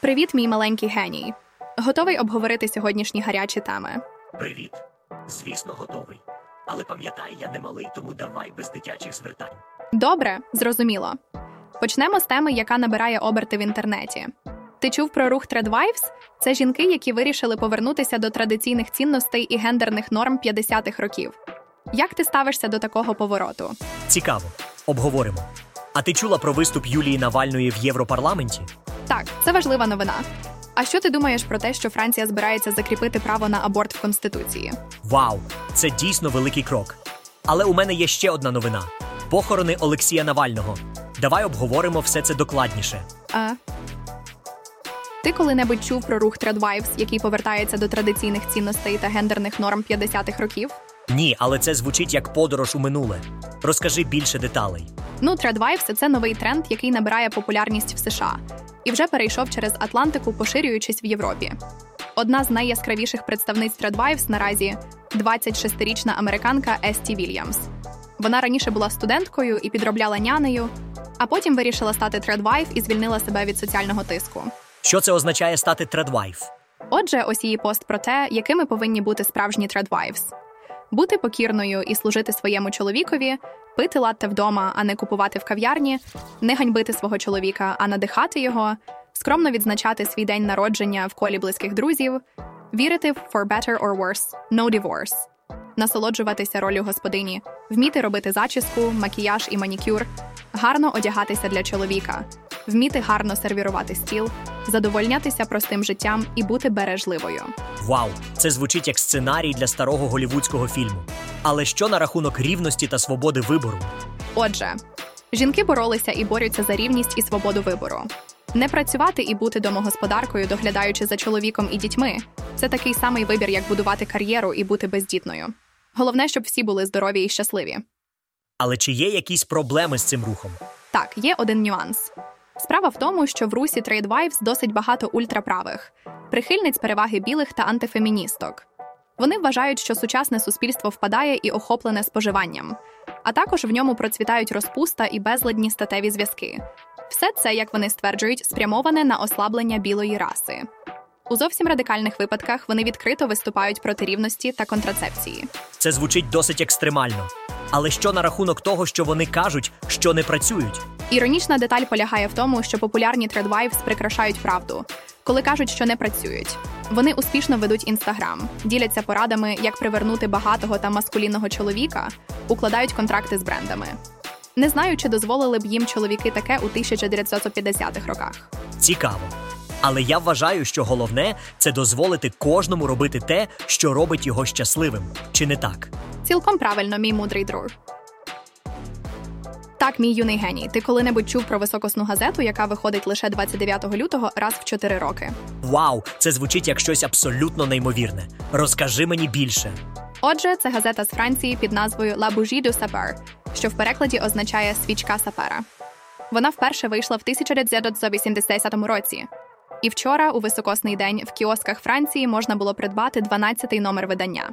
Привіт, мій маленький геній. Готовий обговорити сьогоднішні гарячі теми. Привіт. Звісно, готовий. Але пам'ятай, я не малий, тому давай без дитячих звертань. Добре, зрозуміло. Почнемо з теми, яка набирає оберти в інтернеті. Ти чув про рух Тредвайвс? Це жінки, які вирішили повернутися до традиційних цінностей і гендерних норм 50-х років. Як ти ставишся до такого повороту? Цікаво. Обговоримо. А ти чула про виступ Юлії Навальної в Європарламенті? Так, це важлива новина. А що ти думаєш про те, що Франція збирається закріпити право на аборт в Конституції? Вау! Це дійсно великий крок. Але у мене є ще одна новина: похорони Олексія Навального. Давай обговоримо все це докладніше. А? Ти коли-небудь чув про рух Тредвайвс, який повертається до традиційних цінностей та гендерних норм 50-х років? Ні, але це звучить як подорож у минуле. Розкажи більше деталей. Ну, tradwives це новий тренд, який набирає популярність в США і вже перейшов через Атлантику, поширюючись в Європі. Одна з найяскравіших представниць tradwives наразі 26-річна американка Есті Вільямс. Вона раніше була студенткою і підробляла нянею, а потім вирішила стати tradwife і звільнила себе від соціального тиску. Що це означає стати tradwife? Отже, ось її пост про те, якими повинні бути справжні тредвайвс. Бути покірною і служити своєму чоловікові, пити латте вдома, а не купувати в кав'ярні, не ганьбити свого чоловіка, а надихати його, скромно відзначати свій день народження в колі близьких друзів, вірити в for better or worse, no divorce, насолоджуватися ролью господині, вміти робити зачіску, макіяж і манікюр, гарно одягатися для чоловіка, вміти гарно сервірувати стіл, задовольнятися простим життям і бути бережливою. Вау! Це звучить як сценарій для старого голівудського фільму. Але що на рахунок рівності та свободи вибору? Отже, жінки боролися і борються за рівність і свободу вибору. Не працювати і бути домогосподаркою, доглядаючи за чоловіком і дітьми це такий самий вибір, як будувати кар'єру і бути бездітною. Головне, щоб всі були здорові і щасливі. Але чи є якісь проблеми з цим рухом? Так, є один нюанс. Справа в тому, що в русі tradwives досить багато ультраправих, прихильниць переваги білих та антифеміністок. Вони вважають, що сучасне суспільство впадає і охоплене споживанням, а також в ньому процвітають розпуста і безладні статеві зв'язки. Все це, як вони стверджують, спрямоване на ослаблення білої раси. У зовсім радикальних випадках вони відкрито виступають проти рівності та контрацепції. Це звучить досить екстремально. Але що на рахунок того, що вони кажуть, що не працюють? Іронічна деталь полягає в тому, що популярні тредвайвс прикрашають правду, коли кажуть, що не працюють. Вони успішно ведуть інстаграм, діляться порадами, як привернути багатого та маскулінного чоловіка, укладають контракти з брендами. Не знаю, чи дозволили б їм чоловіки таке у 1950-х роках. Цікаво. Але я вважаю, що головне це дозволити кожному робити те, що робить його щасливим. Чи не так? Цілком правильно, мій мудрий друг. Так, мій юний геній. Ти коли-небудь чув про високосну газету, яка виходить лише 29 лютого раз в 4 роки. Вау, це звучить як щось абсолютно неймовірне. Розкажи мені більше. Отже, це газета з Франції під назвою La Bougie du Sapeur, що в перекладі означає свічка сапера. Вона вперше вийшла в 1980 році. І вчора, у високосний день, в кіосках Франції можна було придбати 12-й номер видання.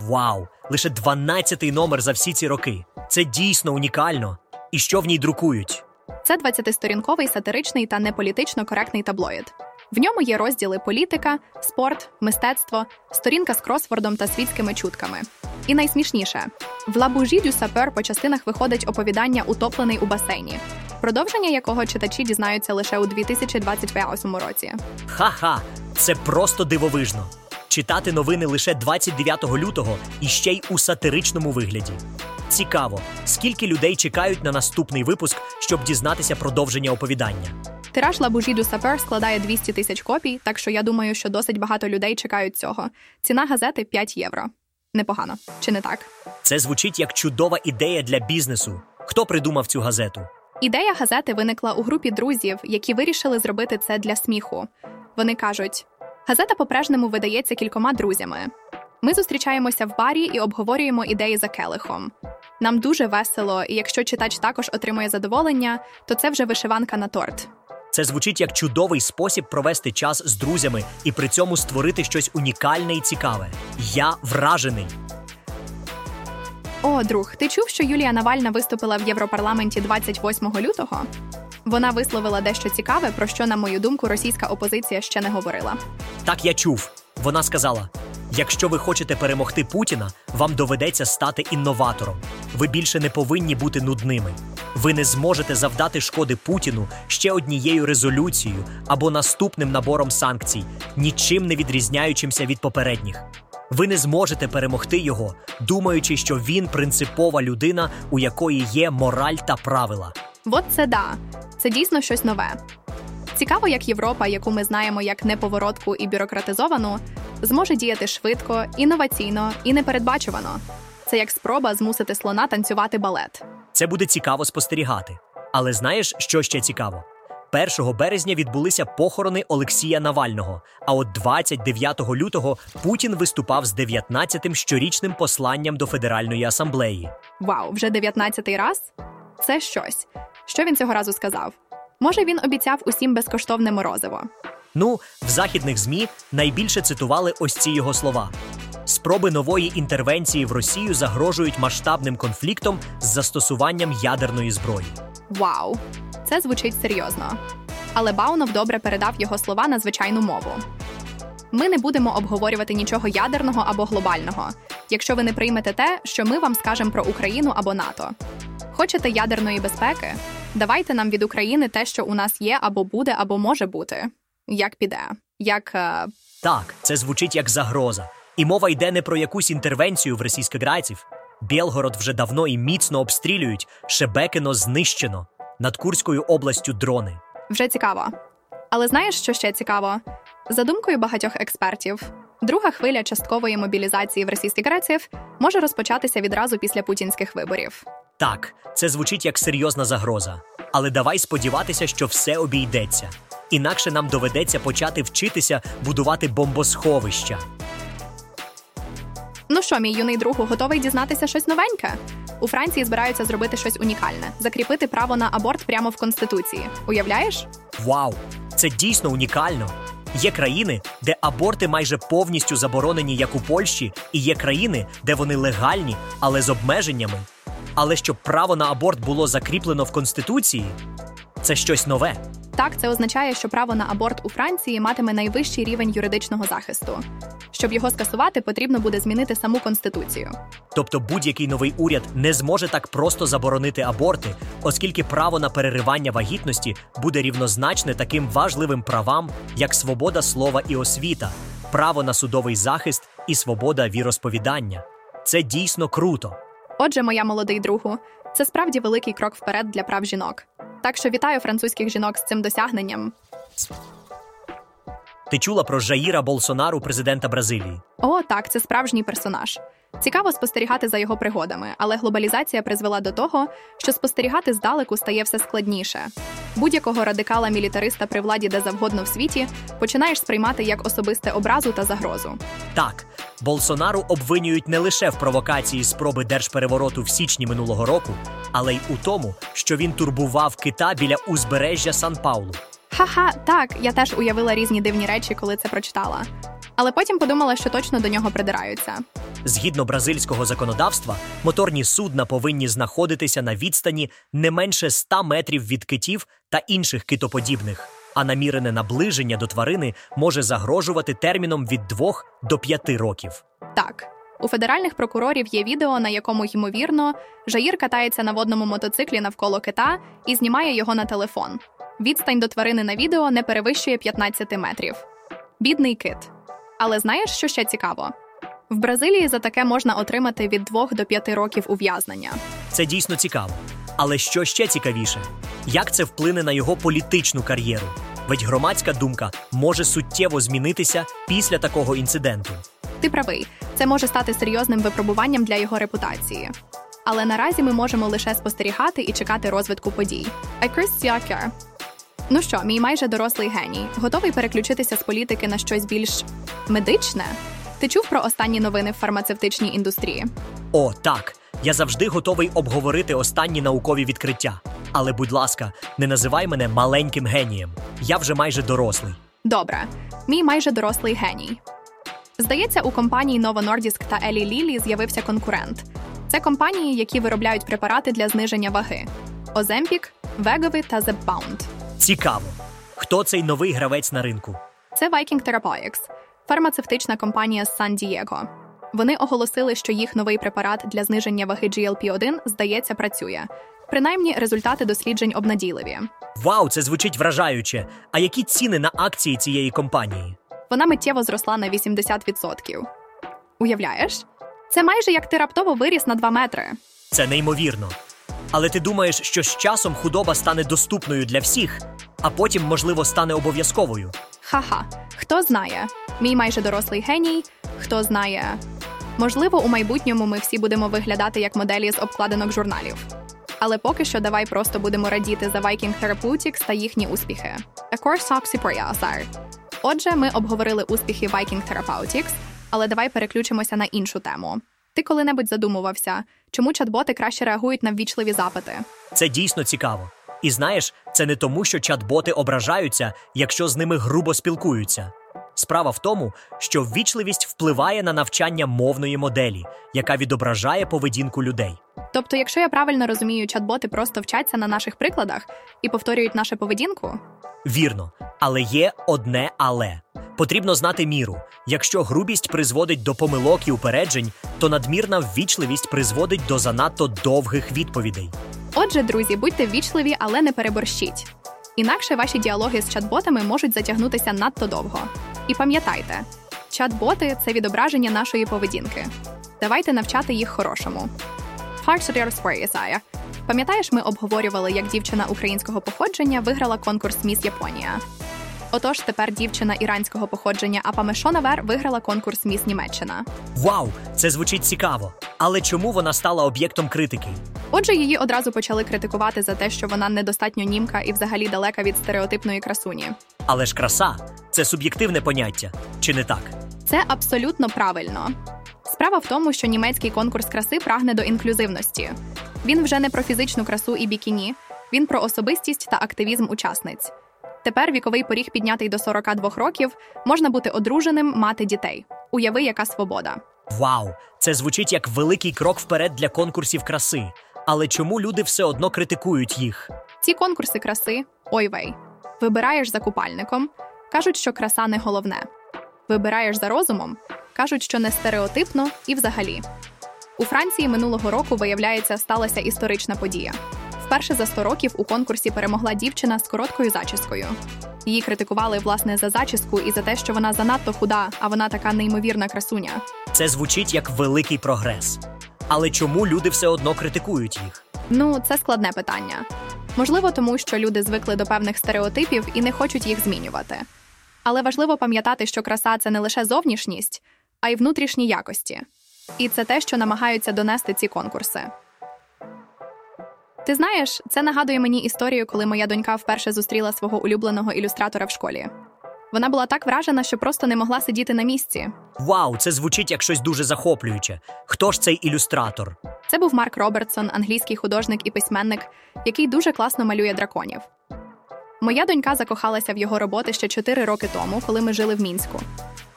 Вау! Лише 12-й номер за всі ці роки. Це дійсно унікально. І що в ній друкують? Це 20-сторінковий сатиричний та неполітично коректний таблоїд. В ньому є розділи політика, спорт, мистецтво, сторінка з кросвордом та світськими чутками. І найсмішніше в лабужі дю сапер по частинах виходить оповідання Утоплений у басейні, продовження якого читачі дізнаються лише у 2028 році. Ха-ха! Це просто дивовижно. Читати новини лише 29 лютого і ще й у сатиричному вигляді. Цікаво, скільки людей чекають на наступний випуск, щоб дізнатися продовження оповідання. Тираж лабужі дю сапер складає 200 тисяч копій, так що я думаю, що досить багато людей чекають цього. Ціна газети 5 євро. Непогано, чи не так? Це звучить як чудова ідея для бізнесу. Хто придумав цю газету? Ідея газети виникла у групі друзів, які вирішили зробити це для сміху. Вони кажуть: газета по-прежнему видається кількома друзями. Ми зустрічаємося в барі і обговорюємо ідеї за келихом. Нам дуже весело, і якщо читач також отримує задоволення, то це вже вишиванка на торт. Це звучить як чудовий спосіб провести час з друзями і при цьому створити щось унікальне і цікаве. Я вражений. О, друг, ти чув, що Юлія Навальна виступила в Європарламенті 28 лютого? Вона висловила дещо цікаве, про що, на мою думку, російська опозиція ще не говорила. Так я чув. Вона сказала: якщо ви хочете перемогти Путіна, вам доведеться стати інноватором. Ви більше не повинні бути нудними. Ви не зможете завдати шкоди Путіну ще однією резолюцією або наступним набором санкцій, нічим не відрізняючимся від попередніх. Ви не зможете перемогти його, думаючи, що він принципова людина, у якої є мораль та правила. От це да, це дійсно щось нове. Цікаво, як Європа, яку ми знаємо як неповоротку і бюрократизовану, зможе діяти швидко, інноваційно і непередбачувано. Це як спроба змусити слона танцювати балет. Це буде цікаво спостерігати. Але знаєш, що ще цікаво? 1 березня відбулися похорони Олексія Навального. А от 29 лютого Путін виступав з 19-тим щорічним посланням до Федеральної асамблеї. Вау, вже 19-й раз? Це щось. Що він цього разу сказав? Може, він обіцяв усім безкоштовне морозиво. Ну, в західних змі найбільше цитували ось ці його слова. Спроби нової інтервенції в Росію загрожують масштабним конфліктом з застосуванням ядерної зброї. Вау, це звучить серйозно. Але Баунов добре передав його слова на звичайну мову. Ми не будемо обговорювати нічого ядерного або глобального, якщо ви не приймете те, що ми вам скажемо про Україну або НАТО. Хочете ядерної безпеки? Давайте нам від України те, що у нас є, або буде, або може бути. Як піде, як е, Так, це звучить як загроза. І мова йде не про якусь інтервенцію в російськограйців. Білгород вже давно і міцно обстрілюють, Шебекино знищено. Над Курською областю дрони. вже цікаво. Але знаєш, що ще цікаво? За думкою багатьох експертів, друга хвиля часткової мобілізації в російських греців може розпочатися відразу після путінських виборів. Так, це звучить як серйозна загроза. Але давай сподіватися, що все обійдеться. Інакше нам доведеться почати вчитися будувати бомбосховища. Ну що, мій юний другу, готовий дізнатися щось новеньке? У Франції збираються зробити щось унікальне закріпити право на аборт прямо в конституції. Уявляєш? Вау! Це дійсно унікально. Є країни, де аборти майже повністю заборонені, як у Польщі, і є країни, де вони легальні, але з обмеженнями. Але щоб право на аборт було закріплено в конституції, це щось нове. Так, це означає, що право на аборт у Франції матиме найвищий рівень юридичного захисту. Щоб його скасувати, потрібно буде змінити саму конституцію. Тобто будь-який новий уряд не зможе так просто заборонити аборти, оскільки право на переривання вагітності буде рівнозначне таким важливим правам, як свобода слова і освіта, право на судовий захист і свобода віросповідання. Це дійсно круто. Отже, моя молодий другу, це справді великий крок вперед для прав жінок. Так що вітаю французьких жінок з цим досягненням. Ти чула про Жаїра Болсонару, президента Бразилії? О, так, це справжній персонаж. Цікаво спостерігати за його пригодами, але глобалізація призвела до того, що спостерігати здалеку стає все складніше. Будь-якого радикала-мілітариста при владі де завгодно в світі починаєш сприймати як особисте образу та загрозу. Так, Болсонару обвинюють не лише в провокації спроби держперевороту в січні минулого року, але й у тому, що він турбував кита біля узбережжя Сан-Паулу. Ха-ха, так, я теж уявила різні дивні речі, коли це прочитала. Але потім подумала, що точно до нього придираються. Згідно бразильського законодавства, моторні судна повинні знаходитися на відстані не менше 100 метрів від китів та інших китоподібних, а намірене наближення до тварини може загрожувати терміном від 2 до 5 років. Так, у федеральних прокурорів є відео, на якому, ймовірно, Жаїр катається на водному мотоциклі навколо кита і знімає його на телефон. Відстань до тварини на відео не перевищує 15 метрів. Бідний кит. Але знаєш, що ще цікаво? В Бразилії за таке можна отримати від 2 до 5 років ув'язнення. Це дійсно цікаво. Але що ще цікавіше, як це вплине на його політичну кар'єру? Ведь громадська думка може суттєво змінитися після такого інциденту. Ти правий, це може стати серйозним випробуванням для його репутації. Але наразі ми можемо лише спостерігати і чекати розвитку подій. Chris Siaker. Ну що, мій майже дорослий геній, готовий переключитися з політики на щось більш медичне? Ти чув про останні новини в фармацевтичній індустрії? О, так. Я завжди готовий обговорити останні наукові відкриття. Але, будь ласка, не називай мене маленьким генієм. Я вже майже дорослий. Добре, мій майже дорослий геній. Здається, у компанії Novo Nordisk та Eli Lilly з'явився конкурент. Це компанії, які виробляють препарати для зниження ваги: Оземпік, Вегові та The Цікаво. Хто цей новий гравець на ринку? Це Viking Therapeutics, фармацевтична компанія з Сан-Дієго. Вони оголосили, що їх новий препарат для зниження ваги GLP-1, здається, працює. Принаймні, результати досліджень обнадійливі. Вау, це звучить вражаюче. А які ціни на акції цієї компанії? Вона миттєво зросла на 80%. Уявляєш? Це майже як ти раптово виріс на 2 метри. Це неймовірно. Але ти думаєш, що з часом худоба стане доступною для всіх, а потім, можливо, стане обов'язковою. Ха-ха, хто знає? Мій майже дорослий геній, хто знає. Можливо, у майбутньому ми всі будемо виглядати як моделі з обкладинок журналів. Але поки що давай просто будемо радіти за Viking Therapeutics та їхні успіхи. Course Soxy Sir. Отже, ми обговорили успіхи Viking Therapeutics, але давай переключимося на іншу тему. Ти коли-небудь задумувався, чому чат-боти краще реагують на ввічливі запити? Це дійсно цікаво. І знаєш, це не тому, що чат-боти ображаються, якщо з ними грубо спілкуються. Справа в тому, що ввічливість впливає на навчання мовної моделі, яка відображає поведінку людей. Тобто, якщо я правильно розумію, чат-боти просто вчаться на наших прикладах і повторюють нашу поведінку? Вірно, але є одне але. Потрібно знати міру. Якщо грубість призводить до помилок і упереджень, то надмірна ввічливість призводить до занадто довгих відповідей. Отже, друзі, будьте ввічливі, але не переборщіть. Інакше ваші діалоги з чат-ботами можуть затягнутися надто довго. І пам'ятайте, чат-боти це відображення нашої поведінки. Давайте навчати їх хорошому. Isaiah. Пам'ятаєш, ми обговорювали, як дівчина українського походження виграла конкурс Міс Японія. Отож, тепер дівчина іранського походження Апаме Шонавер виграла конкурс Міс Німеччина. Вау, це звучить цікаво. Але чому вона стала об'єктом критики? Отже, її одразу почали критикувати за те, що вона недостатньо німка і взагалі далека від стереотипної красуні. Але ж краса це суб'єктивне поняття, чи не так? Це абсолютно правильно. Справа в тому, що німецький конкурс краси прагне до інклюзивності. Він вже не про фізичну красу і бікіні, він про особистість та активізм учасниць. Тепер віковий поріг піднятий до 42 років, можна бути одруженим, мати дітей. Уяви, яка свобода. Вау, це звучить як великий крок вперед для конкурсів краси. Але чому люди все одно критикують їх? Ці конкурси краси ойвей. Вибираєш за купальником, кажуть, що краса не головне. Вибираєш за розумом, кажуть, що не стереотипно і взагалі. У Франції минулого року, виявляється, сталася історична подія. Вперше за 100 років у конкурсі перемогла дівчина з короткою зачіскою. Її критикували власне за зачіску і за те, що вона занадто худа, а вона така неймовірна красуня. Це звучить як великий прогрес. Але чому люди все одно критикують їх? Ну, це складне питання. Можливо, тому що люди звикли до певних стереотипів і не хочуть їх змінювати. Але важливо пам'ятати, що краса це не лише зовнішність, а й внутрішні якості. І це те, що намагаються донести ці конкурси. Ти знаєш, це нагадує мені історію, коли моя донька вперше зустріла свого улюбленого ілюстратора в школі. Вона була так вражена, що просто не могла сидіти на місці. Вау, це звучить як щось дуже захоплююче. Хто ж цей ілюстратор? Це був Марк Робертсон, англійський художник і письменник, який дуже класно малює драконів. Моя донька закохалася в його роботи ще 4 роки тому, коли ми жили в мінську.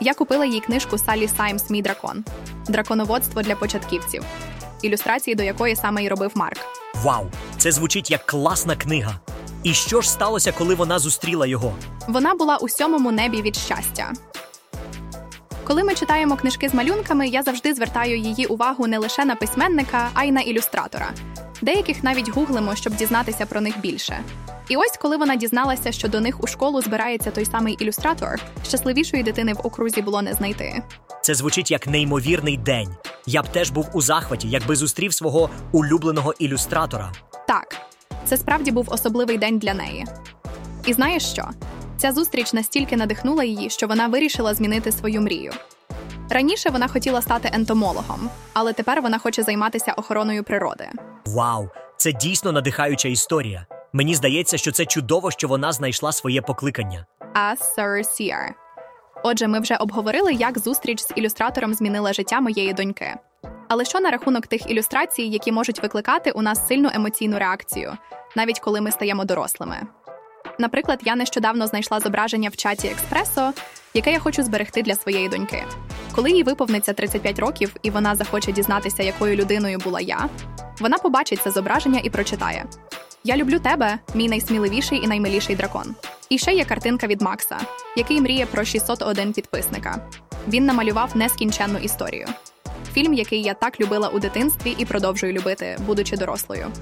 Я купила їй книжку Салі Саймс Мій дракон драконоводство для початківців, ілюстрації до якої саме й робив Марк. Вау, це звучить як класна книга. І що ж сталося, коли вона зустріла його? Вона була у сьомому небі від щастя. Коли ми читаємо книжки з малюнками, я завжди звертаю її увагу не лише на письменника, а й на ілюстратора. Деяких навіть гуглимо, щоб дізнатися про них більше. І ось коли вона дізналася, що до них у школу збирається той самий ілюстратор, щасливішої дитини в окрузі було не знайти. Це звучить як неймовірний день. Я б теж був у захваті, якби зустрів свого улюбленого ілюстратора. Так, це справді був особливий день для неї. І знаєш що? Ця зустріч настільки надихнула її, що вона вирішила змінити свою мрію. Раніше вона хотіла стати ентомологом, але тепер вона хоче займатися охороною природи. Вау, це дійсно надихаюча історія. Мені здається, що це чудово, що вона знайшла своє покликання. А Sir Отже, ми вже обговорили, як зустріч з ілюстратором змінила життя моєї доньки. Але що на рахунок тих ілюстрацій, які можуть викликати у нас сильну емоційну реакцію, навіть коли ми стаємо дорослими? Наприклад, я нещодавно знайшла зображення в чаті Експресо, яке я хочу зберегти для своєї доньки. Коли їй виповниться 35 років і вона захоче дізнатися, якою людиною була я, вона побачить це зображення і прочитає: Я люблю тебе, мій найсміливіший і наймиліший дракон. І ще є картинка від Макса, який мріє про 601 підписника. Він намалював нескінченну історію. Фільм, який я так любила у дитинстві і продовжую любити, будучи дорослою.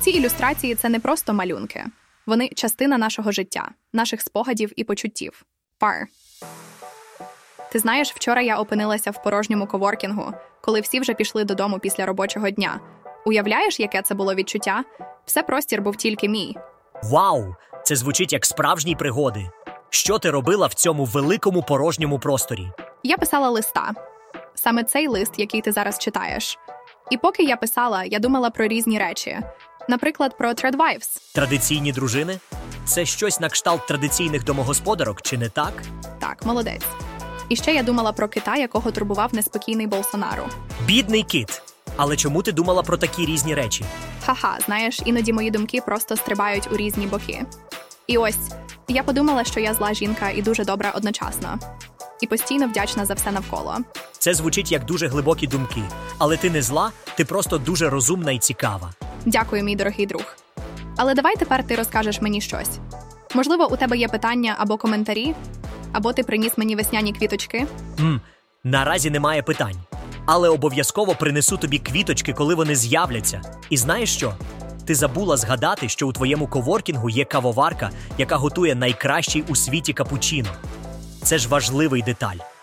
Ці ілюстрації це не просто малюнки, вони частина нашого життя, наших спогадів і почуттів. Пар. Ти знаєш, вчора я опинилася в порожньому коворкінгу, коли всі вже пішли додому після робочого дня. Уявляєш, яке це було відчуття? Все простір був тільки мій. Вау! Це звучить як справжні пригоди. Що ти робила в цьому великому порожньому просторі? Я писала листа, саме цей лист, який ти зараз читаєш. І поки я писала, я думала про різні речі, наприклад, про Threadwives. Традиційні дружини? Це щось на кшталт традиційних домогосподарок, чи не так? Так, молодець. І ще я думала про кита, якого турбував неспокійний Болсонару. Бідний кит. Але чому ти думала про такі різні речі? Ха-ха, знаєш, іноді мої думки просто стрибають у різні боки. І ось я подумала, що я зла жінка і дуже добра одночасно, і постійно вдячна за все навколо. Це звучить як дуже глибокі думки. Але ти не зла, ти просто дуже розумна і цікава. Дякую, мій дорогий друг. Але давай тепер ти розкажеш мені щось. Можливо, у тебе є питання або коментарі, або ти приніс мені весняні квіточки. М, наразі немає питань. Але обов'язково принесу тобі квіточки, коли вони з'являться. І знаєш що? Ти забула згадати, що у твоєму коворкінгу є кавоварка, яка готує найкращий у світі капучино. Це ж важливий деталь.